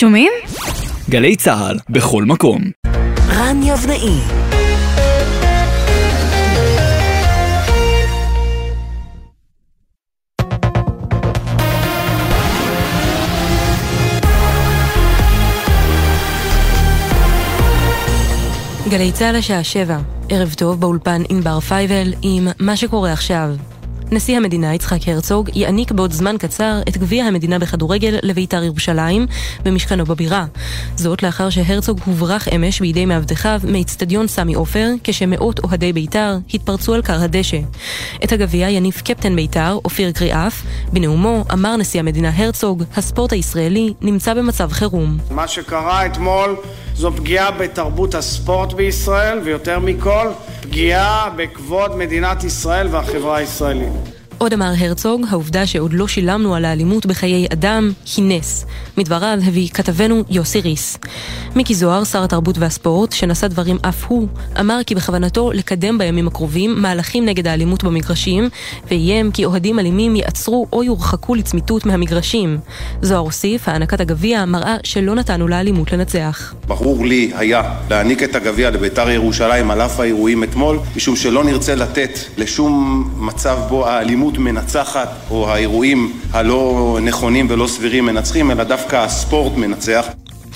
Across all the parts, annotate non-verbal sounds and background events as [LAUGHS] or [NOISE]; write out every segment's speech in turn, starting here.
שומעים? גלי צה"ל, בכל מקום. רן יבנאי גלי צה"ל השעה שבע, ערב טוב באולפן ענבר פייבל עם מה שקורה עכשיו. נשיא המדינה יצחק הרצוג יעניק בעוד זמן קצר את גביע המדינה בכדורגל לבית"ר ירושלים במשכנו בבירה. זאת לאחר שהרצוג הוברח אמש בידי מאבטחיו מאיצטדיון סמי עופר כשמאות אוהדי בית"ר התפרצו על כר הדשא. את הגביע יניף קפטן בית"ר אופיר קריאף. בנאומו אמר נשיא המדינה הרצוג, הספורט הישראלי נמצא במצב חירום. מה שקרה אתמול זו פגיעה בתרבות הספורט בישראל, ויותר מכל, פגיעה בכבוד מדינת ישראל והחברה הישראלית. עוד אמר הרצוג, העובדה שעוד לא שילמנו על האלימות בחיי אדם היא נס. מדבריו הביא כתבנו יוסי ריס. מיקי זוהר, שר התרבות והספורט, שנשא דברים אף הוא, אמר כי בכוונתו לקדם בימים הקרובים מהלכים נגד האלימות במגרשים, ואיים כי אוהדים אלימים ייעצרו או יורחקו לצמיתות מהמגרשים. זוהר הוסיף, הענקת הגביע מראה שלא נתנו לאלימות לנצח. ברור לי היה להעניק את הגביע לבית"ר ירושלים על אף האירועים אתמול, משום שלא נרצה לתת לשום מצב בו האלימות האלימות מנצחת, או האירועים הלא נכונים ולא סבירים מנצחים, אלא דווקא הספורט מנצח.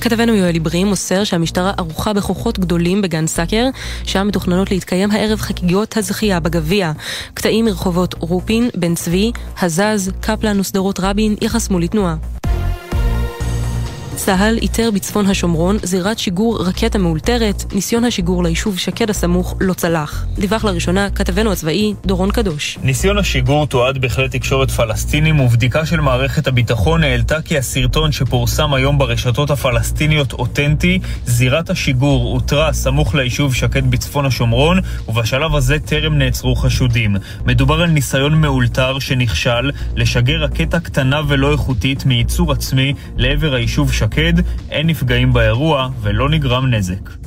כתבנו יואל עברי מוסר שהמשטרה ערוכה בכוחות גדולים בגן סאקר, שם מתוכננות להתקיים הערב חגיגות הזכייה בגביע. קטעים מרחובות רופין, בן צבי, הזז, קפלן ושדרות רבין ייחסמו לתנועה. צה"ל איתר בצפון השומרון זירת שיגור רקטה מאולתרת, ניסיון השיגור ליישוב שקד הסמוך לא צלח. דיווח לראשונה כתבנו הצבאי דורון קדוש. ניסיון השיגור תועד בכלי תקשורת פלסטינים ובדיקה של מערכת הביטחון העלתה כי הסרטון שפורסם היום ברשתות הפלסטיניות אותנטי, זירת השיגור אותרה סמוך ליישוב שקד בצפון השומרון, ובשלב הזה טרם נעצרו חשודים. מדובר על ניסיון מאולתר שנכשל לשגר רקטה קטנה ולא איכותית מייצור עצמי לעבר היישוב שקד. שקד, אין נפגעים באירוע ולא נגרם נזק.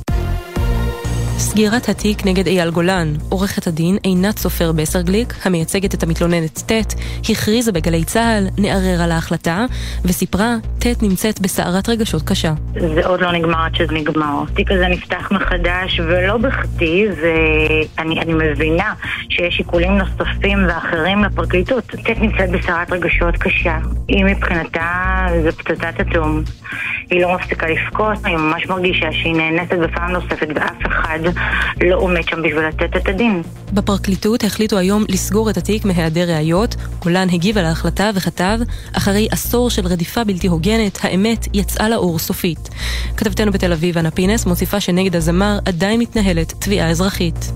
סגירת התיק נגד אייל גולן, עורכת הדין עינת סופר בסרגליק, המייצגת את המתלוננת ט', הכריזה בגלי צה"ל, נערער על ההחלטה, וסיפרה, ט' נמצאת בסערת רגשות קשה. זה עוד לא נגמר עד שזה נגמר. התיק הזה נפתח מחדש, ולא בכדי, ואני אני מבינה שיש שיקולים נוספים ואחרים לפרקליטות. ט' נמצאת בסערת רגשות קשה. היא מבחינתה זה פצצת אטום. היא לא מפסיקה לבכות, היא ממש מרגישה שהיא נאנסת בפעם נוספת ואף אחד לא עומד שם בשביל לתת את הדין. בפרקליטות החליטו היום לסגור את התיק מהיעדר ראיות. גולן הגיב על ההחלטה וכתב, אחרי עשור של רדיפה בלתי הוגנת, האמת יצאה לאור סופית. כתבתנו בתל אביב, אנה פינס, מוסיפה שנגד הזמר עדיין מתנהלת תביעה אזרחית.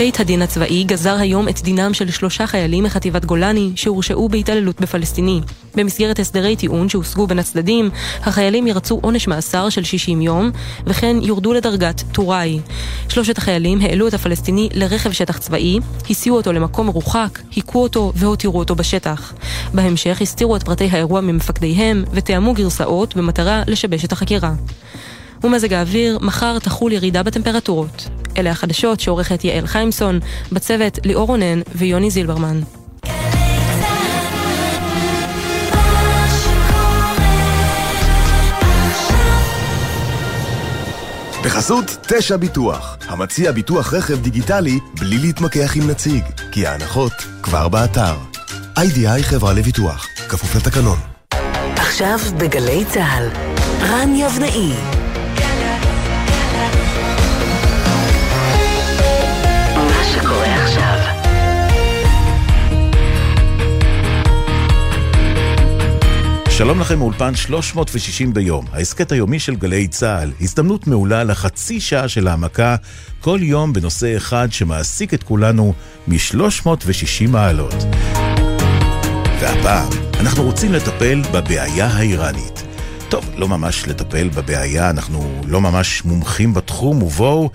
בית הדין הצבאי גזר היום את דינם של שלושה חיילים מחטיבת גולני שהורשעו בהתעללות בפלסטיני. במסגרת הסדרי טיעון שהושגו בין הצדדים, החיילים ירצו עונש מאסר של 60 יום, וכן יורדו לדרגת טוראי. שלושת החיילים העלו את הפלסטיני לרכב שטח צבאי, הסיעו אותו למקום מרוחק, היכו אותו והותירו אותו בשטח. בהמשך הסתירו את פרטי האירוע ממפקדיהם ותיאמו גרסאות במטרה לשבש את החקירה. ומזג האוויר, מחר תחול ירידה בטמפרטורות. אלה החדשות שעורכת יעל חיימסון, בצוות ליאור רונן ויוני זילברמן. בחסות תשע ביטוח, המציע ביטוח רכב דיגיטלי בלי להתמקח עם נציג, כי ההנחות כבר באתר. איי-די-איי חברה לביטוח, כפוף לתקנון. עכשיו בגלי צה"ל, רן יבנאי שלום לכם מאולפן 360 ביום, ההסכת היומי של גלי צה"ל, הזדמנות מעולה לחצי שעה של העמקה, כל יום בנושא אחד שמעסיק את כולנו מ-360 מעלות. והפעם אנחנו רוצים לטפל בבעיה האיראנית. טוב, לא ממש לטפל בבעיה, אנחנו לא ממש מומחים בתחום, ובואו,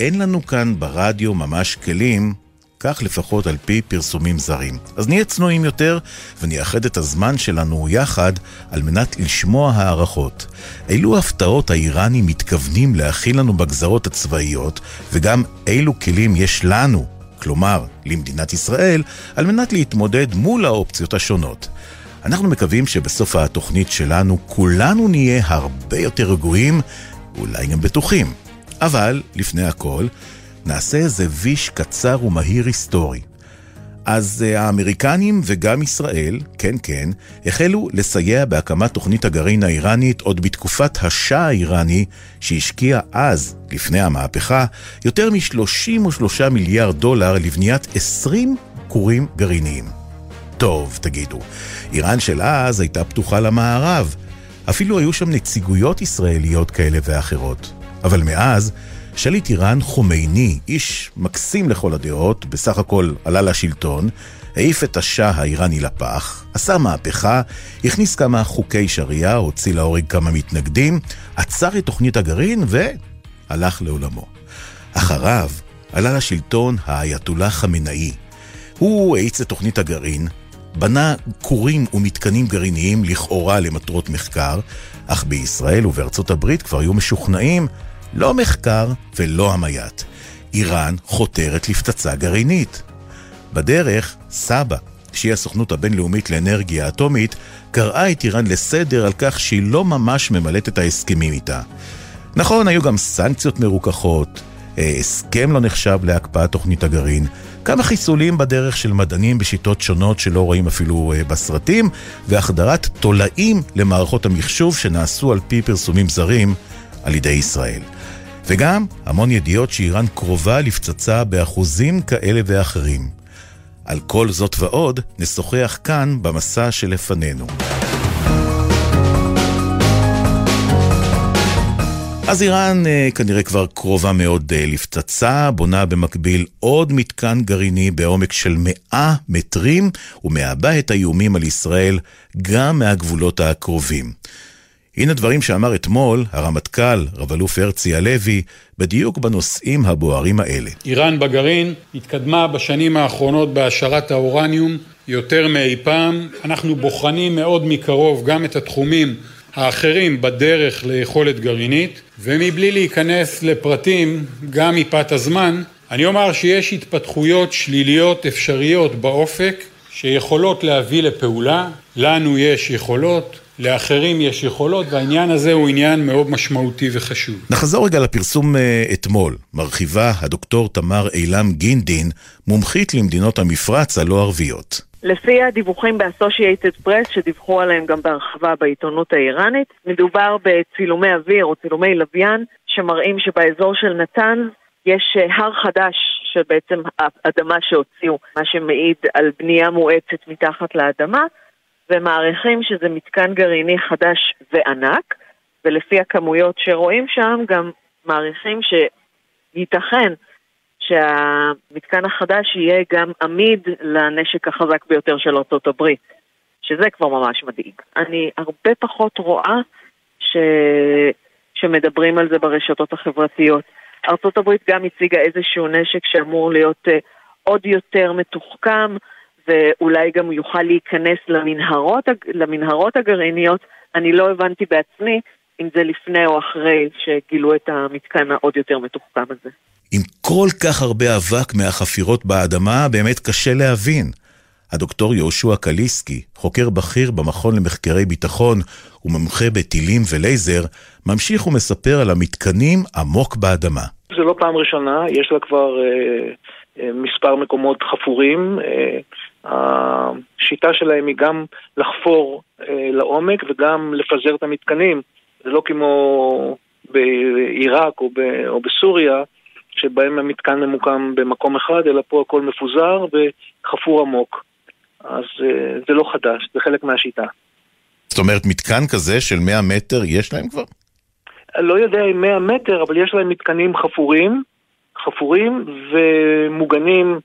אין לנו כאן ברדיו ממש כלים כך לפחות על פי פרסומים זרים. אז נהיה צנועים יותר ונייחד את הזמן שלנו יחד על מנת לשמוע הערכות. אילו הפתעות האיראנים מתכוונים להכין לנו בגזרות הצבאיות, וגם אילו כלים יש לנו, כלומר למדינת ישראל, על מנת להתמודד מול האופציות השונות. אנחנו מקווים שבסוף התוכנית שלנו כולנו נהיה הרבה יותר רגועים, אולי גם בטוחים. אבל, לפני הכל, נעשה איזה ויש קצר ומהיר היסטורי. אז uh, האמריקנים וגם ישראל, כן כן, החלו לסייע בהקמת תוכנית הגרעין האיראנית עוד בתקופת השאה האיראני, שהשקיע אז, לפני המהפכה, יותר מ-33 מיליארד דולר לבניית 20 כורים גרעיניים. טוב, תגידו, איראן של אז הייתה פתוחה למערב. אפילו היו שם נציגויות ישראליות כאלה ואחרות. אבל מאז, שליט איראן חומייני, איש מקסים לכל הדעות, בסך הכל עלה לשלטון, העיף את השאה האיראני לפח, עשה מהפכה, הכניס כמה חוקי שריעה, הוציא להורג כמה מתנגדים, עצר את תוכנית הגרעין והלך לעולמו. אחריו עלה לשלטון האייתולה חמינאי. הוא האיץ את תוכנית הגרעין, בנה כורים ומתקנים גרעיניים לכאורה למטרות מחקר, אך בישראל ובארצות הברית כבר היו משוכנעים לא מחקר ולא המייט. איראן חותרת לפצצה גרעינית. בדרך, סבא, שהיא הסוכנות הבינלאומית לאנרגיה אטומית, קראה את איראן לסדר על כך שהיא לא ממש ממלאת את ההסכמים איתה. נכון, היו גם סנקציות מרוככות, אה, הסכם לא נחשב להקפאת תוכנית הגרעין, כמה חיסולים בדרך של מדענים בשיטות שונות שלא רואים אפילו אה, בסרטים, והחדרת תולעים למערכות המחשוב שנעשו על פי פרסומים זרים על ידי ישראל. וגם המון ידיעות שאיראן קרובה לפצצה באחוזים כאלה ואחרים. על כל זאת ועוד נשוחח כאן במסע שלפנינו. אז איראן אה, כנראה כבר קרובה מאוד אה, לפצצה, בונה במקביל עוד מתקן גרעיני בעומק של 100 מטרים, ומעבה את האיומים על ישראל גם מהגבולות הקרובים. הנה דברים שאמר אתמול הרמטכ"ל, רב-אלוף הרצי הלוי, בדיוק בנושאים הבוערים האלה. איראן בגרעין התקדמה בשנים האחרונות בהשארת האורניום יותר מאי פעם. אנחנו בוחנים מאוד מקרוב גם את התחומים האחרים בדרך ליכולת גרעינית, ומבלי להיכנס לפרטים, גם מפאת הזמן, אני אומר שיש התפתחויות שליליות אפשריות באופק שיכולות להביא לפעולה, לנו יש יכולות, לאחרים יש יכולות, והעניין הזה הוא עניין מאוד משמעותי וחשוב. נחזור רגע לפרסום אה, אתמול. מרחיבה הדוקטור תמר אילם גינדין, מומחית למדינות המפרץ הלא ערביות. לפי הדיווחים ב-Associated Press, שדיווחו עליהם גם בהרחבה בעיתונות האיראנית, מדובר בצילומי אוויר או צילומי לוויין שמראים שבאזור של נתן יש אה, הר חדש שבעצם האדמה שהוציאו, מה שמעיד על בנייה מואצת מתחת לאדמה, ומעריכים שזה מתקן גרעיני חדש וענק, ולפי הכמויות שרואים שם גם מעריכים שייתכן שהמתקן החדש יהיה גם עמיד לנשק החזק ביותר של ארצות הברית, שזה כבר ממש מדאיג. אני הרבה פחות רואה ש... שמדברים על זה ברשתות החברתיות. ארצות הברית גם הציגה איזשהו נשק שאמור להיות uh, עוד יותר מתוחכם, ואולי גם הוא יוכל להיכנס למנהרות, למנהרות הגרעיניות. אני לא הבנתי בעצמי אם זה לפני או אחרי שגילו את המתקן העוד יותר מתוחכם הזה. עם כל כך הרבה אבק מהחפירות באדמה, באמת קשה להבין. הדוקטור יהושע קליסקי, חוקר בכיר במכון למחקרי ביטחון ומומחה בטילים ולייזר, ממשיך ומספר על המתקנים עמוק באדמה. זה לא פעם ראשונה, יש לה כבר אה, אה, מספר מקומות חפורים. אה, השיטה שלהם היא גם לחפור אה, לעומק וגם לפזר את המתקנים. זה לא כמו בעיראק או, ב, או בסוריה, שבהם המתקן ממוקם במקום אחד, אלא פה הכל מפוזר וחפור עמוק. אז אה, זה לא חדש, זה חלק מהשיטה. זאת אומרת, מתקן כזה של 100 מטר יש להם כבר? לא יודע אם 100 מטר, אבל יש להם מתקנים חפורים, חפורים ומוגנים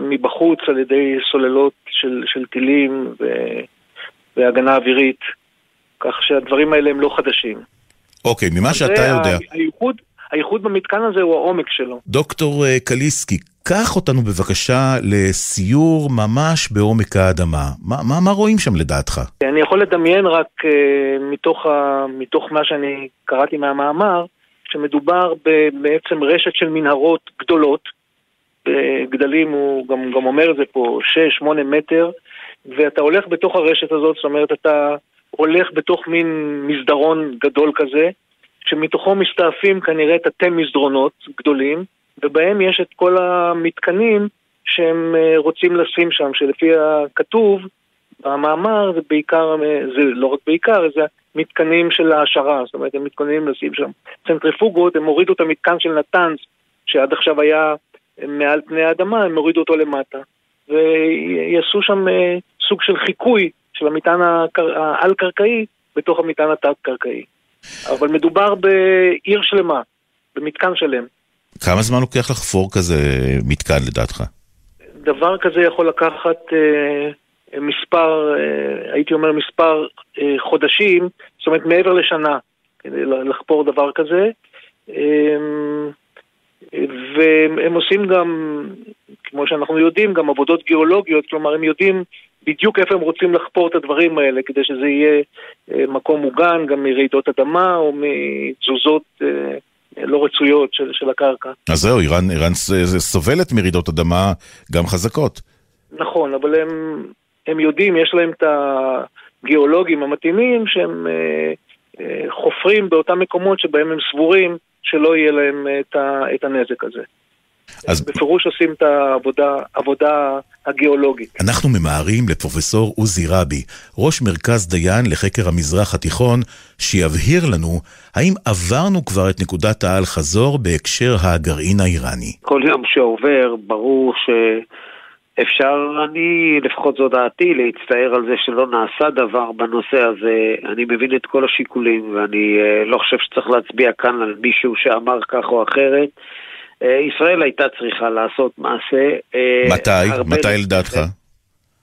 מבחוץ על ידי סוללות של, של טילים ו, והגנה אווירית, כך שהדברים האלה הם לא חדשים. אוקיי, ממה שאתה יודע... הייחוד, הייחוד במתקן הזה הוא העומק שלו. דוקטור אה, קליסקי, קח אותנו בבקשה לסיור ממש בעומק האדמה. מה, מה, מה רואים שם לדעתך? אני יכול לדמיין רק uh, מתוך, ה, מתוך מה שאני קראתי מהמאמר, שמדובר בעצם רשת של מנהרות גדולות, בגדלים, הוא גם, גם אומר את זה פה, 6-8 מטר, ואתה הולך בתוך הרשת הזאת, זאת אומרת, אתה הולך בתוך מין מסדרון גדול כזה, שמתוכו מסתעפים כנראה תתי מסדרונות גדולים, ובהם יש את כל המתקנים שהם אה, רוצים לשים שם, שלפי הכתוב במאמר זה בעיקר, אה, זה לא רק בעיקר, זה מתקנים של העשרה, זאת אומרת הם מתכוננים לשים שם. צנטריפוגות, הם הורידו את המתקן של נתנז, שעד עכשיו היה מעל פני האדמה, הם הורידו אותו למטה. ויעשו שם אה, סוג של חיקוי של המטען העל-קרקעי בתוך המטען התת-קרקעי. אבל מדובר בעיר שלמה, במתקן שלם. כמה זמן לוקח לחפור כזה מתקן לדעתך? דבר כזה יכול לקחת אה, מספר, אה, הייתי אומר מספר אה, חודשים, זאת אומרת מעבר לשנה, כדי לחפור דבר כזה. אה, והם עושים גם, כמו שאנחנו יודעים, גם עבודות גיאולוגיות, כלומר הם יודעים בדיוק איפה הם רוצים לחפור את הדברים האלה, כדי שזה יהיה אה, מקום מוגן גם מרעידות אדמה או מתזוזות אה, לא רצויות של, של הקרקע. אז זהו, איראן, איראן סובלת מרעידות אדמה גם חזקות. נכון, אבל הם, הם יודעים, יש להם את הגיאולוגים המתאימים שהם אה, אה, חופרים באותם מקומות שבהם הם סבורים שלא יהיה להם את, ה, את הנזק הזה. אז... בפירוש עושים את העבודה, העבודה הגיאולוגית. אנחנו ממהרים לפרופסור עוזי רבי, ראש מרכז דיין לחקר המזרח התיכון, שיבהיר לנו האם עברנו כבר את נקודת האל-חזור בהקשר הגרעין האיראני. כל יום שעובר ברור ש... אפשר, אני, לפחות זו דעתי, להצטער על זה שלא נעשה דבר בנושא הזה. אני מבין את כל השיקולים, ואני uh, לא חושב שצריך להצביע כאן על מישהו שאמר כך או אחרת. Uh, ישראל הייתה צריכה לעשות מעשה. Uh, מתי? מתי לדעתך?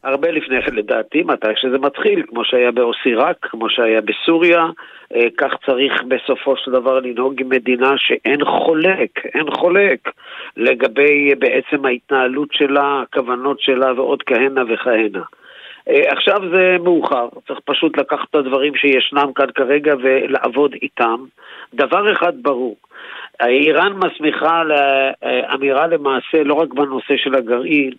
הרבה לפני כן לדעתי, מתי שזה מתחיל, כמו שהיה באוסיראק, כמו שהיה בסוריה, אה, כך צריך בסופו של דבר לנהוג עם מדינה שאין חולק, אין חולק לגבי בעצם ההתנהלות שלה, הכוונות שלה ועוד כהנה וכהנה. אה, עכשיו זה מאוחר, צריך פשוט לקחת את הדברים שישנם כאן כרגע ולעבוד איתם. דבר אחד ברור, איראן מסמיכה לאמירה למעשה לא רק בנושא של הגרעין,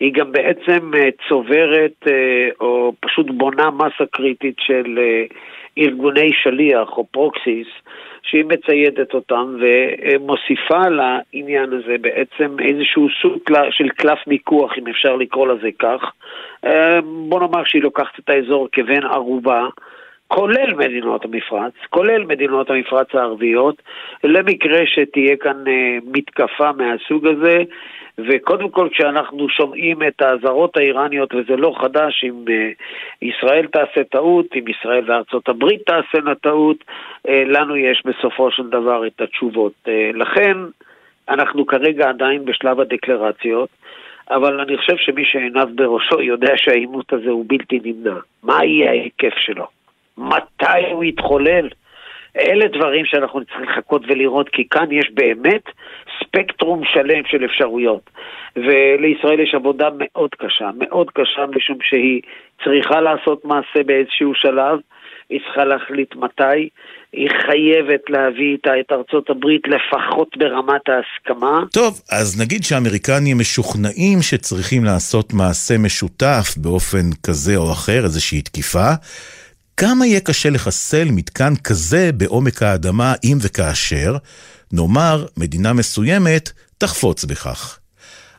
היא גם בעצם אה, צוברת אה, או פשוט בונה מסה קריטית של אה, ארגוני שליח או פרוקסיס שהיא מציידת אותם ומוסיפה לעניין הזה בעצם איזשהו סוג של קלף מיקוח, אם אפשר לקרוא לזה כך. בוא נאמר שהיא לוקחת את האזור כבן ערובה. כולל מדינות המפרץ, כולל מדינות המפרץ הערביות, למקרה שתהיה כאן מתקפה מהסוג הזה, וקודם כל כשאנחנו שומעים את האזהרות האיראניות, וזה לא חדש, אם uh, ישראל תעשה טעות, אם ישראל וארצות הברית תעשינה טעות, uh, לנו יש בסופו של דבר את התשובות. לכן אנחנו כרגע עדיין בשלב הדקלרציות. אבל אני חושב שמי שעיניו בראשו יודע שהעימות הזה הוא בלתי נמנע. מה יהיה ההיקף שלו? מתי הוא יתחולל? אלה דברים שאנחנו צריכים לחכות ולראות, כי כאן יש באמת ספקטרום שלם של אפשרויות. ולישראל יש עבודה מאוד קשה, מאוד קשה, משום שהיא צריכה לעשות מעשה באיזשהו שלב, היא צריכה להחליט מתי, היא חייבת להביא איתה את ארצות הברית לפחות ברמת ההסכמה. טוב, אז נגיד שהאמריקנים משוכנעים שצריכים לעשות מעשה משותף באופן כזה או אחר, איזושהי תקיפה. כמה יהיה קשה לחסל מתקן כזה בעומק האדמה אם וכאשר, נאמר, מדינה מסוימת תחפוץ בכך.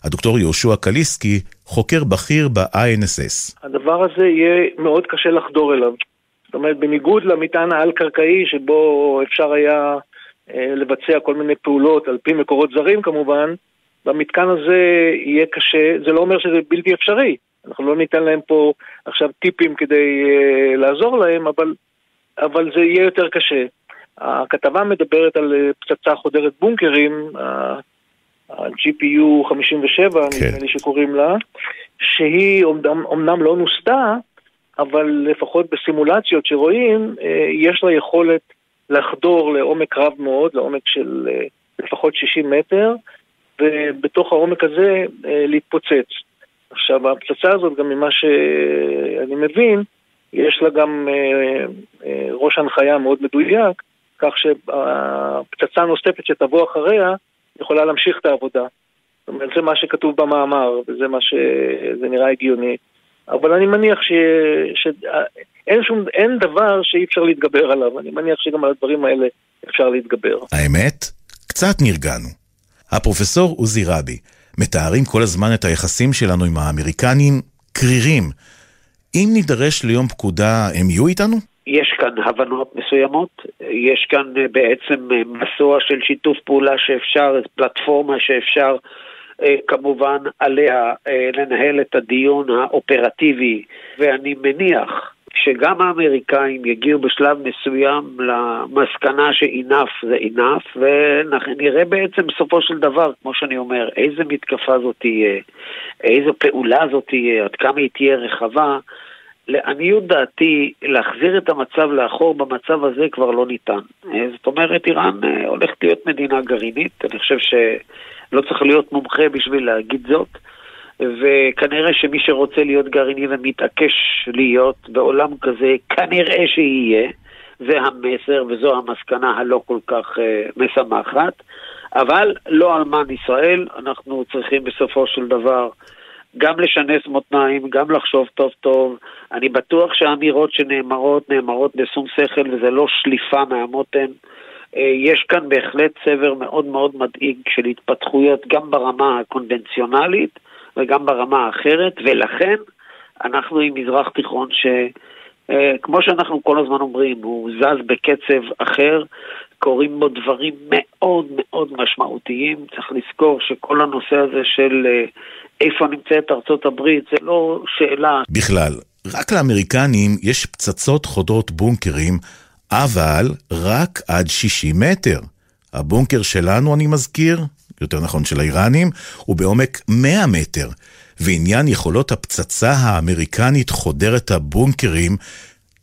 הדוקטור יהושע קליסקי, חוקר בכיר ב-INSS. הדבר הזה יהיה מאוד קשה לחדור אליו. זאת אומרת, בניגוד למטען העל-קרקעי, שבו אפשר היה אה, לבצע כל מיני פעולות, על פי מקורות זרים כמובן, במתקן הזה יהיה קשה, זה לא אומר שזה בלתי אפשרי. אנחנו לא ניתן להם פה עכשיו טיפים כדי uh, לעזור להם, אבל, אבל זה יהיה יותר קשה. הכתבה מדברת על uh, פצצה חודרת בונקרים, ה-GPU 57, כן. נדמה לי שקוראים לה, שהיא אומנם, אומנם לא נוסתה, אבל לפחות בסימולציות שרואים, uh, יש לה יכולת לחדור לעומק רב מאוד, לעומק של לפחות 60 מטר, ובתוך העומק הזה להתפוצץ. עכשיו, הפצצה הזאת, גם ממה שאני מבין, יש לה גם אה, אה, ראש הנחיה מאוד מדויק, כך שהפצצה הנוספת שתבוא אחריה יכולה להמשיך את העבודה. זאת אומרת, זה מה שכתוב במאמר, וזה מה שזה נראה הגיוני. אבל אני מניח ש... ש... אין, שום, אין דבר שאי אפשר להתגבר עליו, אני מניח שגם על הדברים האלה אפשר להתגבר. האמת? קצת נרגענו. הפרופסור עוזי רבי מתארים כל הזמן את היחסים שלנו עם האמריקנים קרירים. אם נידרש ליום פקודה, הם יהיו איתנו? יש כאן הבנות מסוימות, יש כאן אה, בעצם אה, מסוע של שיתוף פעולה שאפשר, פלטפורמה שאפשר אה, כמובן עליה לנהל את הדיון האופרטיבי, ואני מניח שגם האמריקאים יגיעו בשלב מסוים למסקנה שאינף זה אינף, ונראה בעצם בסופו של דבר, כמו שאני אומר, איזה מתקפה זאת תהיה, איזו פעולה זאת תהיה, עד כמה היא תהיה רחבה. לעניות דעתי, להחזיר את המצב לאחור במצב הזה כבר לא ניתן. זאת אומרת, איראן אה, הולכת להיות מדינה גרעינית, אני חושב שלא צריך להיות מומחה בשביל להגיד זאת. וכנראה שמי שרוצה להיות גרעיני ומתעקש להיות בעולם כזה, כנראה שיהיה. זה המסר וזו המסקנה הלא כל כך uh, משמחת. אבל לא אלמן ישראל, אנחנו צריכים בסופו של דבר גם לשנס מותניים, גם לחשוב טוב טוב. אני בטוח שהאמירות שנאמרות, נאמרות בשום שכל וזה לא שליפה מהמותן. אה, יש כאן בהחלט צבר מאוד מאוד מדאיג של התפתחויות גם ברמה הקונבנציונלית וגם ברמה האחרת, ולכן אנחנו עם מזרח תיכון ש... אה, כמו שאנחנו כל הזמן אומרים, הוא זז בקצב אחר, קורים בו דברים מאוד מאוד משמעותיים. צריך לזכור שכל הנושא הזה של אה, איפה נמצאת ארצות הברית זה לא שאלה. בכלל, רק לאמריקנים יש פצצות חודרות בונקרים, אבל רק עד 60 מטר. הבונקר שלנו, אני מזכיר, יותר נכון של האיראנים, הוא בעומק 100 מטר. ועניין יכולות הפצצה האמריקנית חודרת הבונקרים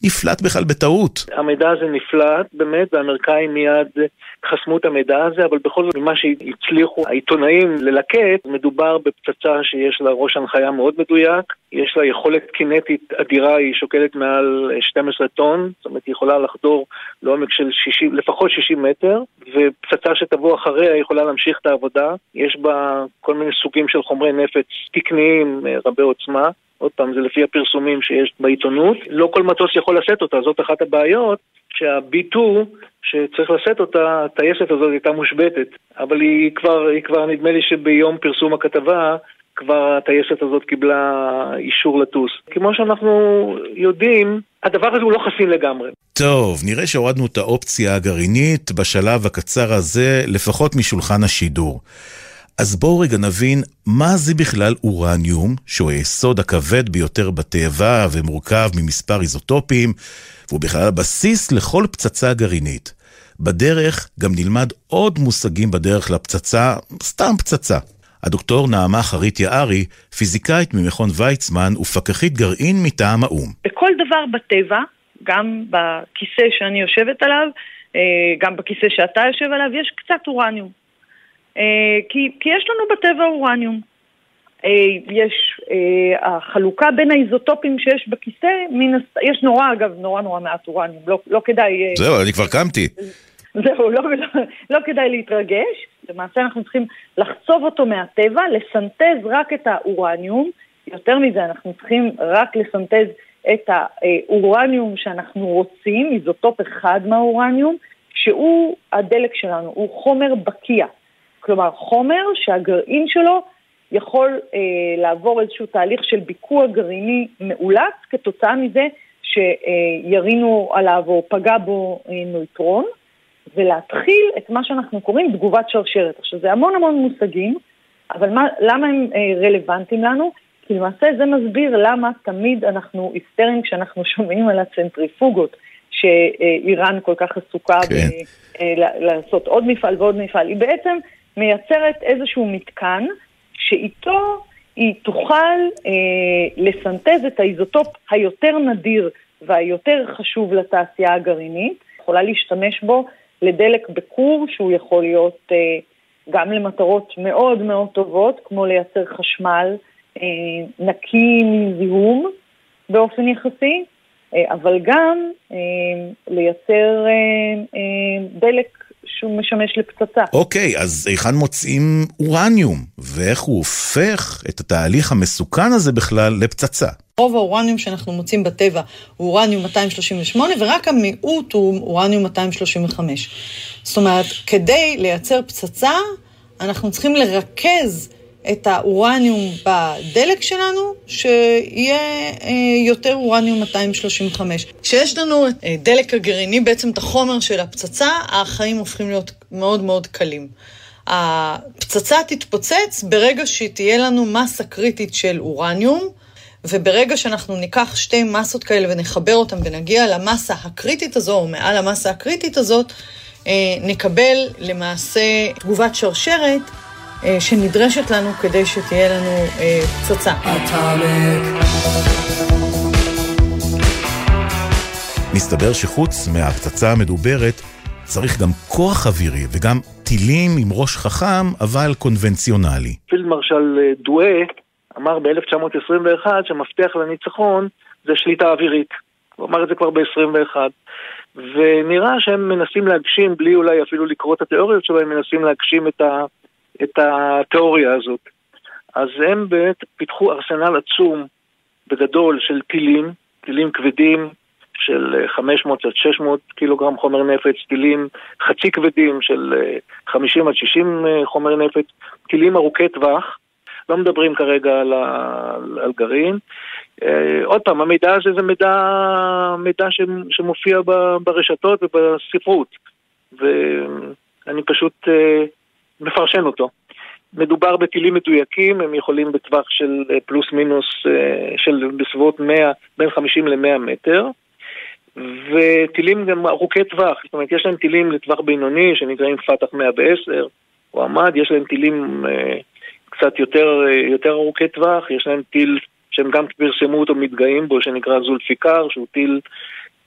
נפלט בכלל בטעות. המידע הזה נפלט, באמת, והאמריקאים מיד חסמו את המידע הזה, אבל בכל זאת, ממה שהצליחו העיתונאים ללקט, מדובר בפצצה שיש לה ראש הנחיה מאוד מדויק, יש לה יכולת קינטית אדירה, היא שוקלת מעל 12 טון, זאת אומרת, היא יכולה לחדור לעומק של 60, לפחות 60 מטר, ופצצה שתבוא אחריה יכולה להמשיך את העבודה. יש בה כל מיני סוגים של חומרי נפץ תקניים רבי עוצמה. עוד פעם, זה לפי הפרסומים שיש בעיתונות. לא כל מטוס יכול לשאת אותה, זאת אחת הבעיות, שה-B2 שצריך לשאת אותה, הטייסת הזאת הייתה מושבתת. אבל היא כבר, היא כבר, נדמה לי שביום פרסום הכתבה, כבר הטייסת הזאת קיבלה אישור לטוס. כמו שאנחנו יודעים, הדבר הזה הוא לא חסין לגמרי. טוב, נראה שהורדנו את האופציה הגרעינית בשלב הקצר הזה, לפחות משולחן השידור. אז בואו רגע נבין מה זה בכלל אורניום, שהוא היסוד הכבד ביותר בטבע ומורכב ממספר איזוטופים, והוא בכלל הבסיס לכל פצצה גרעינית. בדרך גם נלמד עוד מושגים בדרך לפצצה, סתם פצצה. הדוקטור נעמה חרית יערי, פיזיקאית ממכון ויצמן ופקחית גרעין מטעם האו"ם. בכל דבר בטבע, גם בכיסא שאני יושבת עליו, אה, גם בכיסא שאתה יושב עליו, יש קצת אורניום. אה, כי, כי יש לנו בטבע אורניום. אה, יש אה, החלוקה בין האיזוטופים שיש בכיסא, מן הס... יש נורא, אגב, נורא נורא מעט אורניום, לא, לא כדאי... זהו, אני כבר קמתי. זהו, לא, לא, לא כדאי להתרגש. למעשה אנחנו צריכים לחצוב אותו מהטבע, לסנטז רק את האורניום. יותר מזה, אנחנו צריכים רק לסנטז את האורניום שאנחנו רוצים, איזוטופ אחד מהאורניום, שהוא הדלק שלנו, הוא חומר בקיע. כלומר חומר שהגרעין שלו יכול אה, לעבור איזשהו תהליך של ביקוע גרעיני מאולץ כתוצאה מזה שירינו עליו או פגע בו אה, נויטרון, ולהתחיל את מה שאנחנו קוראים תגובת שרשרת. עכשיו זה המון המון מושגים, אבל מה, למה הם אה, רלוונטיים לנו? כי למעשה זה מסביר למה תמיד אנחנו היסטריים כשאנחנו [LAUGHS] שומעים על הצנטריפוגות שאיראן כל כך עסוקה כן. ב, אה, לעשות עוד מפעל ועוד מפעל. היא בעצם מייצרת איזשהו מתקן שאיתו היא תוכל אה, לסנטז את האיזוטופ היותר נדיר והיותר חשוב לתעשייה הגרעינית, יכולה להשתמש בו לדלק בכור שהוא יכול להיות אה, גם למטרות מאוד מאוד טובות, כמו לייצר חשמל אה, נקי מזיהום באופן יחסי, אה, אבל גם אה, לייצר אה, אה, דלק שהוא משמש לפצצה. אוקיי, אז היכן מוצאים אורניום, ואיך הוא הופך את התהליך המסוכן הזה בכלל לפצצה? רוב האורניום שאנחנו מוצאים בטבע הוא אורניום 238, ורק המיעוט הוא אורניום 235. זאת אומרת, כדי לייצר פצצה, אנחנו צריכים לרכז את האורניום בדלק שלנו, שיהיה אה, יותר אורניום 235. כשיש לנו אה, דלק הגרעיני, בעצם את החומר של הפצצה, החיים הופכים להיות מאוד מאוד קלים. הפצצה תתפוצץ ברגע שתהיה לנו מסה קריטית של אורניום, וברגע שאנחנו ניקח שתי מסות כאלה ונחבר אותן ונגיע למסה הקריטית הזו, או מעל המסה הקריטית הזאת, אה, נקבל למעשה תגובת שרשרת שנדרשת לנו כדי שתהיה לנו אה, פצצה. מסתבר שחוץ מהפצצה המדוברת, צריך גם כוח אווירי וגם טילים עם ראש חכם, אבל קונבנציונלי. פילד מרשל דואה אמר ב-1921 שהמפתח לניצחון זה שליטה אווירית. הוא אמר את זה כבר ב-21. ונראה שהם מנסים להגשים, בלי אולי אפילו לקרוא את התיאוריות שלהם, הם מנסים להגשים את, ה, את התיאוריה הזאת. אז הם באמת פיתחו ארסנל עצום בגדול של טילים, טילים כבדים של 500 עד 600 קילוגרם חומר נפץ, טילים חצי כבדים של 50 עד 60 חומר נפץ, טילים ארוכי טווח. לא מדברים כרגע על, ה, על גרעין. עוד פעם, המידע הזה זה מידע, מידע שמופיע ברשתות ובספרות, ואני פשוט מפרשן אותו. מדובר בטילים מדויקים, הם יכולים בטווח של uh, פלוס מינוס, uh, של בסביבות 100, בין 50 ל-100 מטר, וטילים גם ארוכי טווח, זאת אומרת, יש להם טילים לטווח בינוני שנקראים פתח 110, או עמד, יש להם טילים uh, קצת יותר, יותר ארוכי טווח, יש להם טיל שהם גם פרסמו אותו, מתגאים בו, שנקרא זולפיקר, שהוא טיל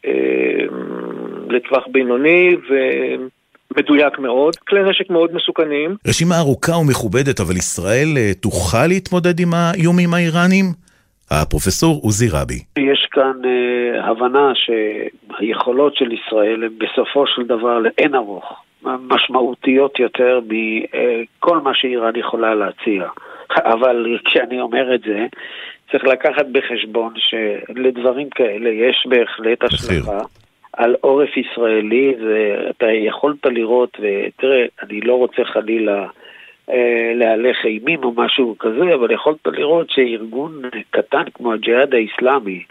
אה, לטווח בינוני ומדויק מאוד. כלי נשק מאוד מסוכנים. רשימה ארוכה ומכובדת, אבל ישראל אה, תוכל להתמודד עם האיומים האיראנים? הפרופסור עוזי רבי. יש כאן אה, הבנה שהיכולות של ישראל הן בסופו של דבר לאין ארוך משמעותיות יותר מכל מה שאיראן יכולה להציע. אבל כשאני אומר את זה, צריך לקחת בחשבון שלדברים כאלה יש בהחלט השלכה על עורף ישראלי, ואתה יכולת לראות, ותראה, אני לא רוצה חלילה אה, להלך אימים או משהו כזה, אבל יכולת לראות שארגון קטן כמו הג'יהאד האיסלאמי,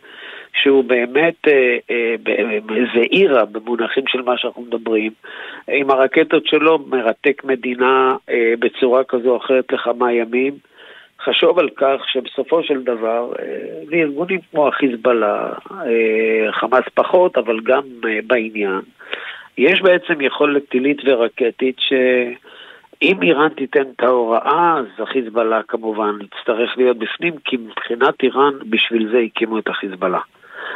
שהוא באמת אה, אה, זעירה במונחים של מה שאנחנו מדברים, עם הרקטות שלו מרתק מדינה אה, בצורה כזו או אחרת לכמה ימים. חשוב על כך שבסופו של דבר, לארגונים אה, כמו החיזבאללה, אה, חמאס פחות, אבל גם אה, בעניין, יש בעצם יכולת טילית ורקטית שאם איראן תיתן את ההוראה, אז החיזבאללה כמובן יצטרך להיות בפנים, כי מבחינת איראן, בשביל זה הקימו את החיזבאללה.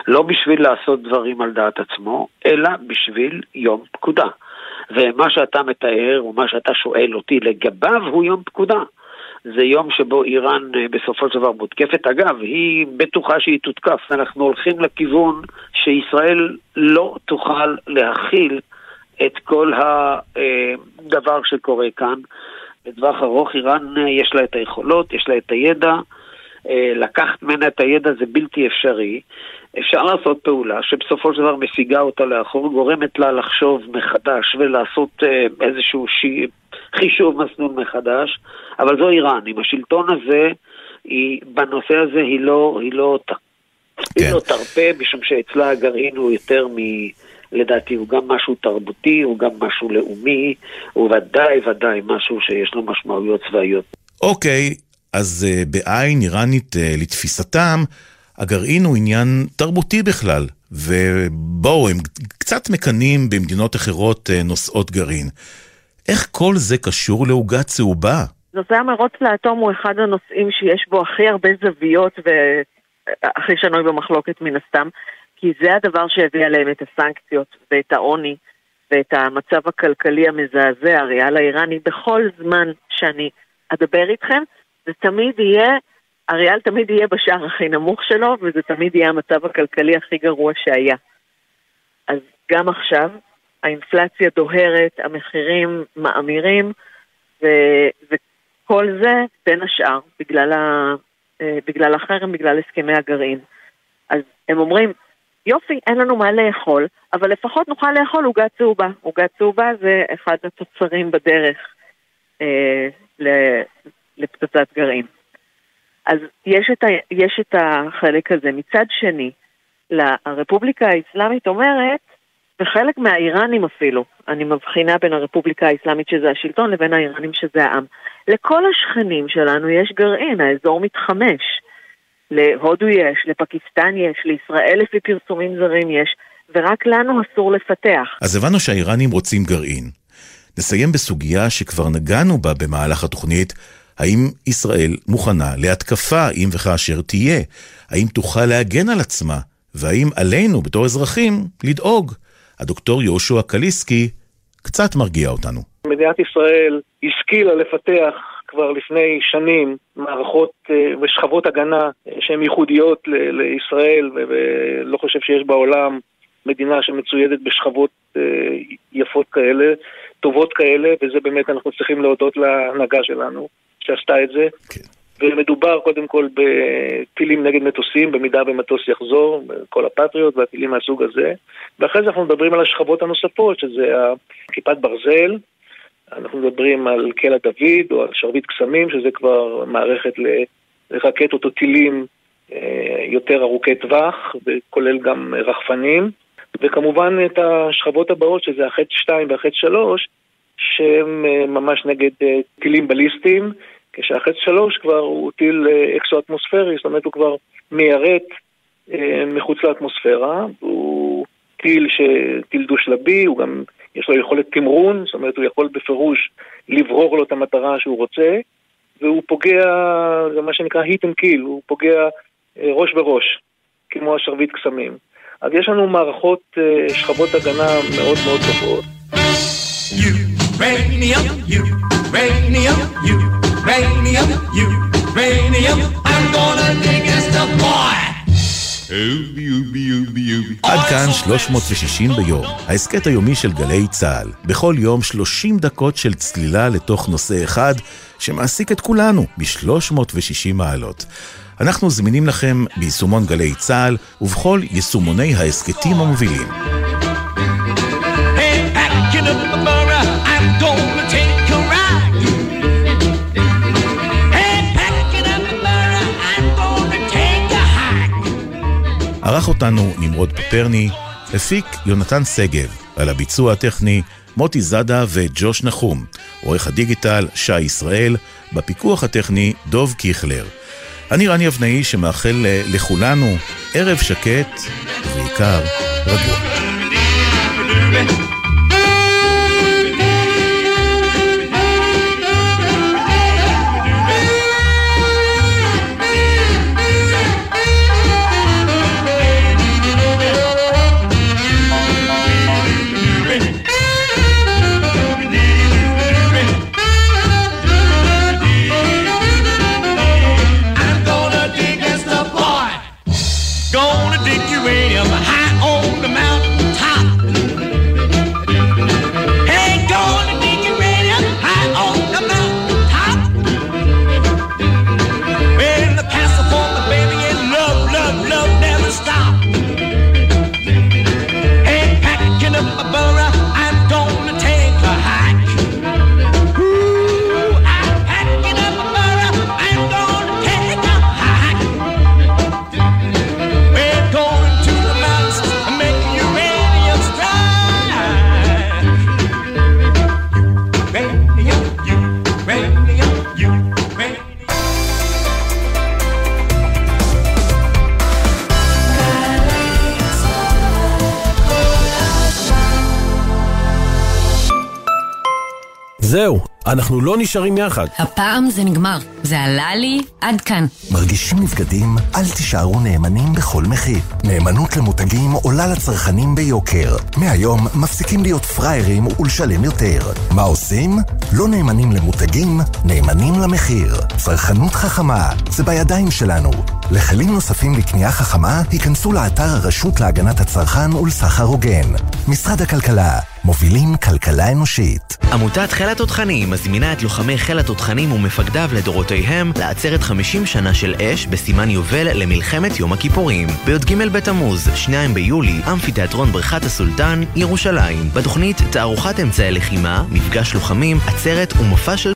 לא בשביל לעשות דברים על דעת עצמו, אלא בשביל יום פקודה. ומה שאתה מתאר, או מה שאתה שואל אותי לגביו, הוא יום פקודה. זה יום שבו איראן אה, בסופו של דבר מותקפת. אגב, היא בטוחה שהיא תותקף. אנחנו הולכים לכיוון שישראל לא תוכל להכיל את כל הדבר שקורה כאן. בטווח ארוך איראן אה, יש לה את היכולות, יש לה את הידע. אה, לקחת ממנה את הידע זה בלתי אפשרי. אפשר לעשות פעולה שבסופו של דבר משיגה אותה לאחור, גורמת לה לחשוב מחדש ולעשות איזשהו שי... חישוב מסלול מחדש, אבל זו איראן. עם השלטון הזה, היא, בנושא הזה היא לא, היא לא, כן. היא לא תרפה, משום שאצלה הגרעין הוא יותר מ... לדעתי הוא גם משהו תרבותי, הוא גם משהו לאומי, הוא ודאי ודאי משהו שיש לו משמעויות צבאיות. אוקיי, אז uh, בעין איראנית uh, לתפיסתם, הגרעין הוא עניין תרבותי בכלל, ובואו, הם קצת מקנאים במדינות אחרות uh, נושאות גרעין. איך כל זה קשור לעוגה צהובה? נושא המרוץ לאטום הוא אחד הנושאים שיש בו הכי הרבה זוויות והכי שנוי במחלוקת מן הסתם, כי זה הדבר שהביא עליהם את הסנקציות ואת העוני ואת המצב הכלכלי המזעזע, הריאל האיראני, בכל זמן שאני אדבר איתכם, זה תמיד יהיה, הריאל תמיד יהיה בשער הכי נמוך שלו, וזה תמיד יהיה המצב הכלכלי הכי גרוע שהיה. אז גם עכשיו, האינפלציה דוהרת, המחירים מאמירים, ו, וכל זה בין השאר בגלל, ה, אה, בגלל החרם, בגלל הסכמי הגרעין. אז הם אומרים, יופי, אין לנו מה לאכול, אבל לפחות נוכל לאכול עוגה צהובה. עוגה צהובה זה אחד התוצרים בדרך אה, לפצצת גרעין. אז יש את, ה, יש את החלק הזה. מצד שני, הרפובליקה האסלאמית אומרת, וחלק מהאיראנים אפילו, אני מבחינה בין הרפובליקה האסלאמית שזה השלטון לבין האיראנים שזה העם. לכל השכנים שלנו יש גרעין, האזור מתחמש. להודו יש, לפקיסטן יש, לישראל לפי פרסומים זרים יש, ורק לנו אסור לפתח. אז הבנו שהאיראנים רוצים גרעין. נסיים בסוגיה שכבר נגענו בה במהלך התוכנית, האם ישראל מוכנה להתקפה אם וכאשר תהיה? האם תוכל להגן על עצמה? והאם עלינו, בתור אזרחים, לדאוג? הדוקטור יהושע קליסקי קצת מרגיע אותנו. מדינת ישראל השכילה לפתח כבר לפני שנים מערכות אה, ושכבות הגנה אה, שהן ייחודיות לישראל ולא חושב שיש בעולם מדינה שמצוידת בשכבות אה, יפות כאלה, טובות כאלה, וזה באמת אנחנו צריכים להודות להנהגה שלנו שעשתה את זה. כן. ומדובר קודם כל בטילים נגד מטוסים, במידה ומטוס יחזור, כל הפטריוט והטילים מהסוג הזה. ואחרי זה אנחנו מדברים על השכבות הנוספות, שזה כיפת ברזל, אנחנו מדברים על קלע דוד או על שרביט קסמים, שזה כבר מערכת לרקטות או טילים אה, יותר ארוכי טווח, וכולל גם רחפנים. וכמובן את השכבות הבאות, שזה החטא 2 והחטא 3, שהם אה, ממש נגד אה, טילים בליסטיים, כשהחץ שלוש כבר הוא טיל אה, אקסו-אטמוספרי, זאת אומרת הוא כבר מיירט אה, מחוץ לאטמוספירה, הוא טיל, ש... טיל דו-שלבי, הוא גם, יש לו יכולת תמרון, זאת אומרת הוא יכול בפירוש לברור לו את המטרה שהוא רוצה, והוא פוגע, זה מה שנקרא hit and kill, הוא פוגע אה, ראש בראש, כמו השרביט קסמים. אז יש לנו מערכות, שכבות הגנה מאוד מאוד טובות. Uranium, uranium, uranium. Uranium, uranium, I'm gonna dig us the boy. עד כאן 360 ביום, ההסכת היומי של גלי צה"ל. בכל יום 30 דקות של צלילה לתוך נושא אחד, שמעסיק את כולנו ב-360 מעלות. אנחנו זמינים לכם ביישומון גלי צה"ל ובכל יישומוני ההסכתים המובילים. ערך אותנו נמרוד פפרני, הפיק יונתן שגב, על הביצוע הטכני מוטי זאדה וג'וש נחום, עורך הדיגיטל שי ישראל, בפיקוח הטכני דוב קיכלר. אני רני אבנאי שמאחל לכולנו ערב שקט ובעיקר רגוע. זהו, אנחנו לא נשארים יחד. הפעם זה נגמר. זה עלה לי עד כאן. מרגישים נבגדים? אל תישארו נאמנים בכל מחיר. נאמנות למותגים עולה לצרכנים ביוקר. מהיום מפסיקים להיות פראיירים ולשלם יותר. מה עושים? לא נאמנים למותגים, נאמנים למחיר. צרכנות חכמה, זה בידיים שלנו. לכלים נוספים לקנייה חכמה, היכנסו לאתר הרשות להגנת הצרכן ולסחר הוגן. משרד הכלכלה מובילים כלכלה אנושית. עמותת חיל התותחנים מזמינה את לוחמי חיל התותחנים ומפקדיו לדורותיהם לעצרת 50 שנה של אש בסימן יובל למלחמת יום הכיפורים. בי"ג בתמוז, 2 ביולי, אמפיתיאטרון בריכת הסולטן, ירושלים. בתוכנית תערוכת אמצעי לחימה, מפגש לוחמים, עצרת ומופע של